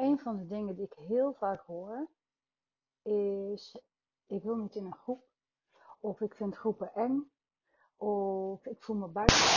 een van de dingen die ik heel vaak hoor is: ik wil niet in een groep, of ik vind groepen eng, of ik voel me buiten.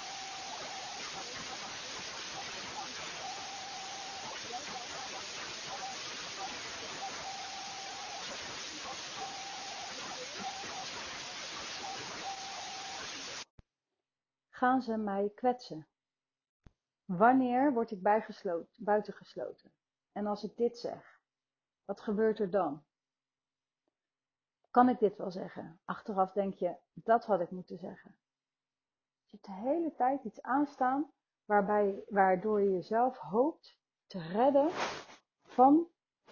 gaan ze mij kwetsen? Wanneer word ik buitengesloten? En als ik dit zeg, wat gebeurt er dan? Kan ik dit wel zeggen? Achteraf denk je, dat had ik moeten zeggen. Je hebt de hele tijd iets aanstaan waarbij, waardoor je jezelf hoopt te redden van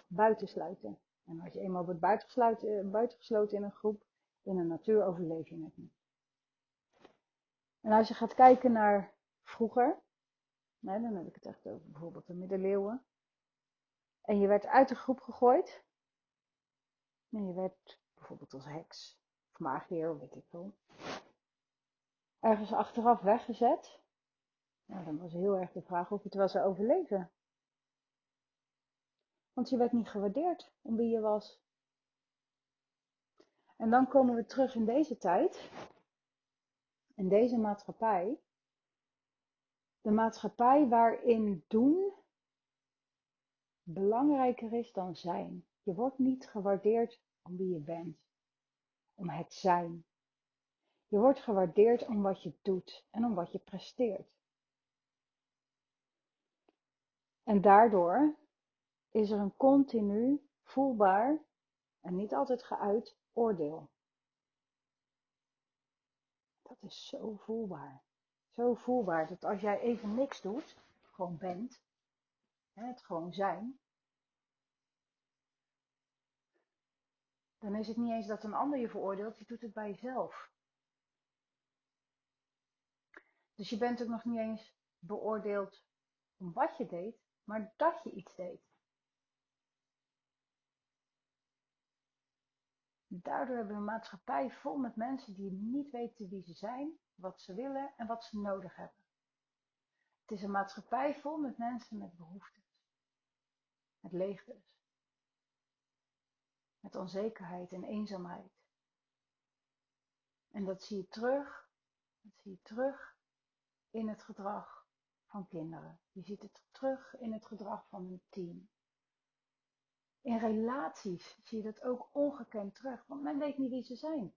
buitensluiten. En als je eenmaal wordt buitengesloten, buitengesloten in een groep, in een natuur overleef je. En als je gaat kijken naar vroeger, dan heb ik het echt over bijvoorbeeld de middeleeuwen, en je werd uit de groep gegooid, en je werd bijvoorbeeld als heks of magier, weet ik veel, ergens achteraf weggezet, nou, dan was heel erg de vraag of je het wel zou overleven. Want je werd niet gewaardeerd om wie je was. En dan komen we terug in deze tijd, in deze maatschappij, de maatschappij waarin doen belangrijker is dan zijn. Je wordt niet gewaardeerd om wie je bent, om het zijn. Je wordt gewaardeerd om wat je doet en om wat je presteert. En daardoor is er een continu voelbaar en niet altijd geuit oordeel. Dat is zo voelbaar. Zo voelbaar dat als jij even niks doet, gewoon bent, het gewoon zijn, dan is het niet eens dat een ander je veroordeelt, je doet het bij jezelf. Dus je bent ook nog niet eens beoordeeld om wat je deed, maar dat je iets deed. Daardoor hebben we een maatschappij vol met mensen die niet weten wie ze zijn, wat ze willen en wat ze nodig hebben. Het is een maatschappij vol met mensen met behoeftes, met leegtes, met onzekerheid en eenzaamheid. En dat zie je terug, dat zie je terug in het gedrag van kinderen. Je ziet het terug in het gedrag van een team. In relaties zie je dat ook ongekend terug, want men weet niet wie ze zijn.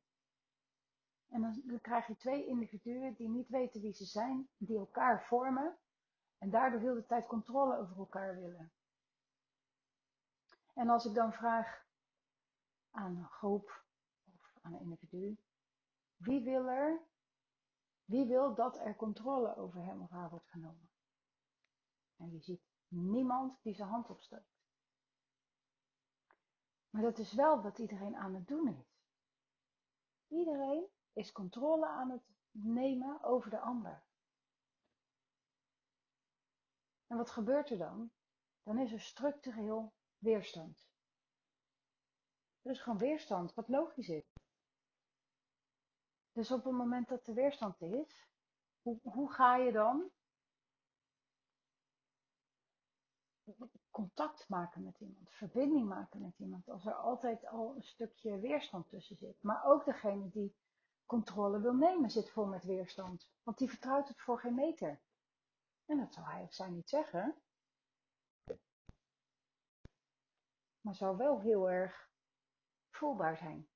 En dan, dan krijg je twee individuen die niet weten wie ze zijn, die elkaar vormen en daardoor heel de tijd controle over elkaar willen. En als ik dan vraag aan een groep of aan een individu, wie wil er, wie wil dat er controle over hem of haar wordt genomen? En je ziet niemand die zijn hand opsteekt. Maar dat is wel wat iedereen aan het doen is. Iedereen is controle aan het nemen over de ander. En wat gebeurt er dan? Dan is er structureel weerstand. Er is gewoon weerstand, wat logisch is. Dus op het moment dat er weerstand is, hoe, hoe ga je dan contact maken met iemand, verbinding maken met iemand, als er altijd al een stukje weerstand tussen zit. Maar ook degene die controle wil nemen zit vol met weerstand, want die vertrouwt het voor geen meter. En dat zou hij of zij niet zeggen, maar zou wel heel erg voelbaar zijn.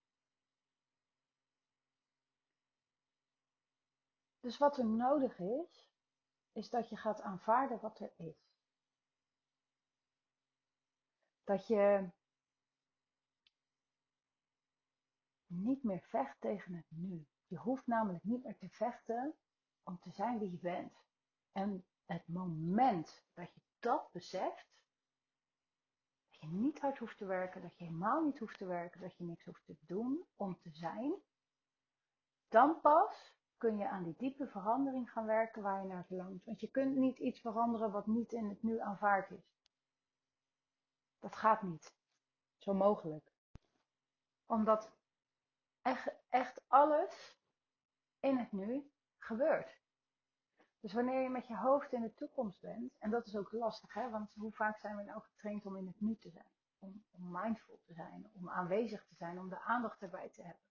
Dus wat er nodig is, is dat je gaat aanvaarden wat er is. Dat je niet meer vecht tegen het nu. Je hoeft namelijk niet meer te vechten om te zijn wie je bent. En het moment dat je dat beseft, dat je niet hard hoeft te werken, dat je helemaal niet hoeft te werken, dat je niks hoeft te doen om te zijn, dan pas kun je aan die diepe verandering gaan werken waar je naar verlangt. Want je kunt niet iets veranderen wat niet in het nu aanvaard is. Dat gaat niet. Zo mogelijk. Omdat echt, echt alles in het nu gebeurt. Dus wanneer je met je hoofd in de toekomst bent, en dat is ook lastig, hè, want hoe vaak zijn we nou getraind om in het nu te zijn? Om, om mindful te zijn, om aanwezig te zijn, om de aandacht erbij te hebben.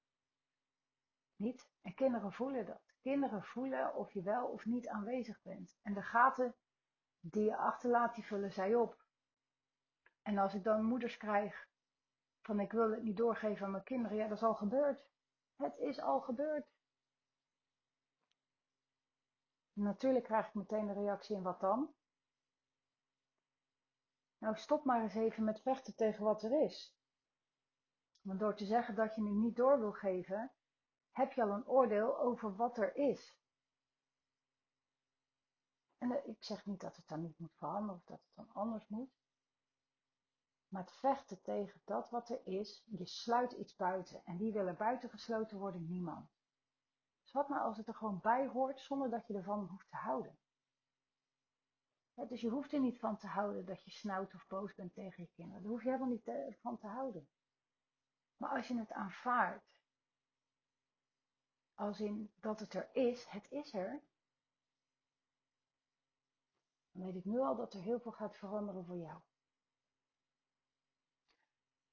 Niet? En kinderen voelen dat. Kinderen voelen of je wel of niet aanwezig bent. En de gaten die je achterlaat, die vullen zij op. En als ik dan moeders krijg van ik wil het niet doorgeven aan mijn kinderen, ja, dat is al gebeurd. Het is al gebeurd. Natuurlijk krijg ik meteen de reactie en wat dan? Nou, stop maar eens even met vechten tegen wat er is. Want door te zeggen dat je het niet door wil geven, heb je al een oordeel over wat er is. En eh, ik zeg niet dat het dan niet moet veranderen of dat het dan anders moet. Maar het vechten tegen dat wat er is, je sluit iets buiten. En wie wil er buiten gesloten worden? Niemand. Dus wat nou als het er gewoon bij hoort zonder dat je ervan hoeft te houden? dus je hoeft er niet van te houden dat je snauwt of boos bent tegen je kinderen. Daar hoef je helemaal niet eh, van te houden. Maar als je het aanvaardt als in dat het er is, het is er. Dan weet ik nu al dat er heel veel gaat veranderen voor jou.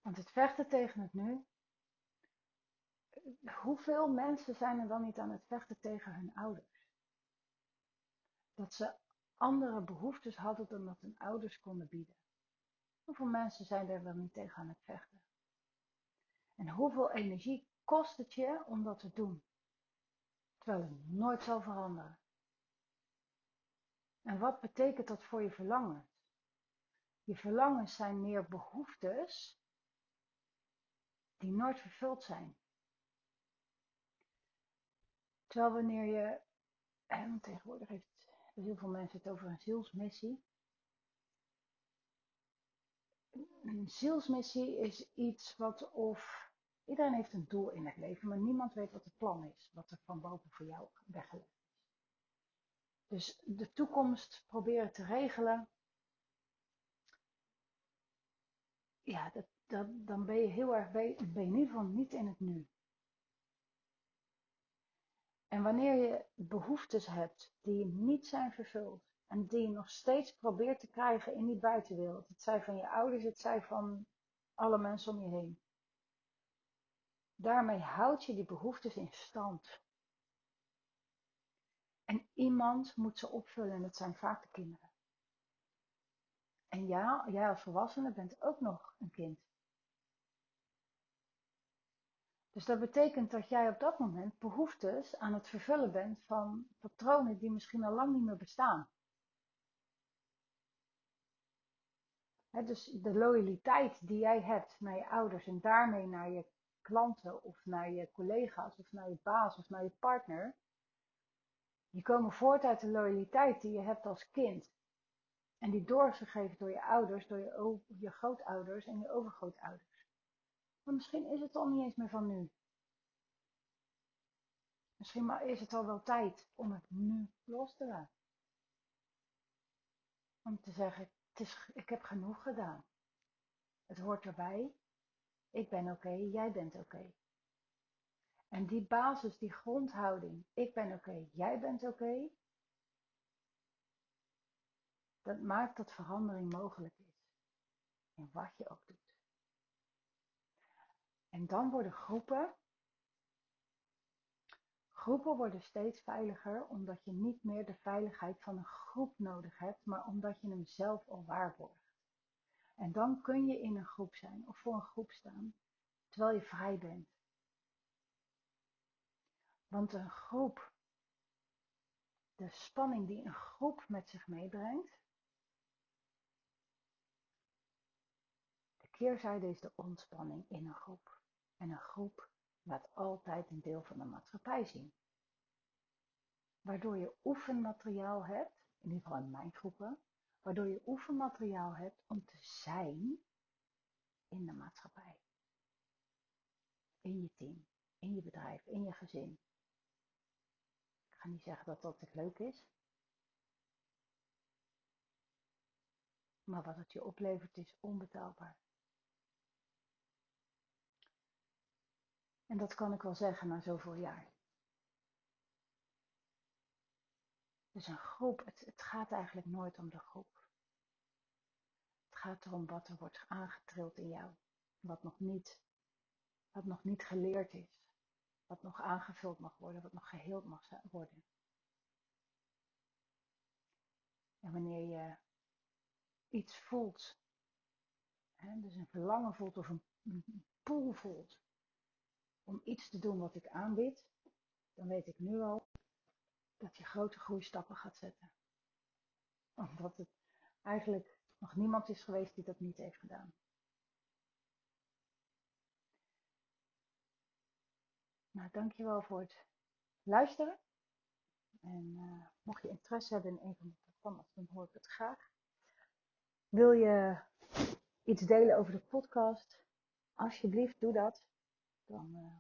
Want het vechten tegen het nu. Hoeveel mensen zijn er dan niet aan het vechten tegen hun ouders? Dat ze andere behoeftes hadden dan dat hun ouders konden bieden. Hoeveel mensen zijn er dan niet tegen aan het vechten? En hoeveel energie kost het je om dat te doen? terwijl het nooit zal veranderen. En wat betekent dat voor je verlangens? Je verlangens zijn meer behoeftes die nooit vervuld zijn. Terwijl wanneer je, en tegenwoordig heeft heel veel mensen het over een zielsmissie. Een zielsmissie is iets wat of Iedereen heeft een doel in het leven, maar niemand weet wat het plan is, wat er van boven voor jou weggelegd is. Dus de toekomst proberen te regelen, ja, dat, dat, dan ben je heel erg, ben je in ieder geval niet in het nu. En wanneer je behoeftes hebt die niet zijn vervuld en die je nog steeds probeert te krijgen in die buitenwereld, het zij van je ouders, het zij van alle mensen om je heen, Daarmee houd je die behoeftes in stand. En iemand moet ze opvullen en dat zijn vaak de kinderen. En ja, jij als volwassene bent ook nog een kind. Dus dat betekent dat jij op dat moment behoeftes aan het vervullen bent van patronen die misschien al lang niet meer bestaan. dus de loyaliteit die jij hebt naar je ouders en daarmee naar je klanten of naar je collega's of naar je baas of naar je partner, die komen voort uit de loyaliteit die je hebt als kind. En die doorgegeven door je ouders, door je, je grootouders en je overgrootouders. Maar misschien is het al niet eens meer van nu. Misschien is het al wel tijd om het nu los te laten. Om te zeggen, het is, ik heb genoeg gedaan. Het hoort erbij. Ik ben oké, jij bent oké. En die basis, die grondhouding, ik ben oké, jij bent oké, dat maakt dat verandering mogelijk is. In wat je ook doet. En dan worden groepen, groepen worden steeds veiliger omdat je niet meer de veiligheid van een groep nodig hebt, maar omdat je hem zelf al waarborgt. En dan kun je in een groep zijn of voor een groep staan, terwijl je vrij bent. Want een groep, de spanning die een groep met zich meebrengt, de keerzijde is de ontspanning in een groep. En een groep laat altijd een deel van de maatschappij zien. Waardoor je oefenmateriaal hebt, in ieder geval in mijn groepen, waardoor je oefenmateriaal hebt om te zijn in de maatschappij. In je team, in je bedrijf, in je gezin, ga niet zeggen dat dat leuk is. Maar wat het je oplevert is onbetaalbaar. En dat kan ik wel zeggen na zoveel jaar. Dus een groep, het, gaat eigenlijk nooit om de groep. Het gaat erom wat er wordt aangetrild in jou. Wat nog niet, wat nog niet geleerd is wat nog aangevuld mag worden, wat nog geheeld mag worden. En wanneer je iets voelt, hè, dus een verlangen voelt of een, een pool voelt om iets te doen wat ik aanbied, dan weet ik nu al dat je grote groeistappen gaat zetten. Omdat het eigenlijk nog niemand is geweest die dat niet heeft gedaan. Nou, dankjewel voor het luisteren. En uh, mocht je interesse hebben in een van de programma's, dan hoor ik het graag. Wil je iets delen over de podcast? Alsjeblieft, doe dat. Dan, uh,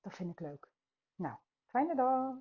dat vind ik leuk. Nou, fijne dag.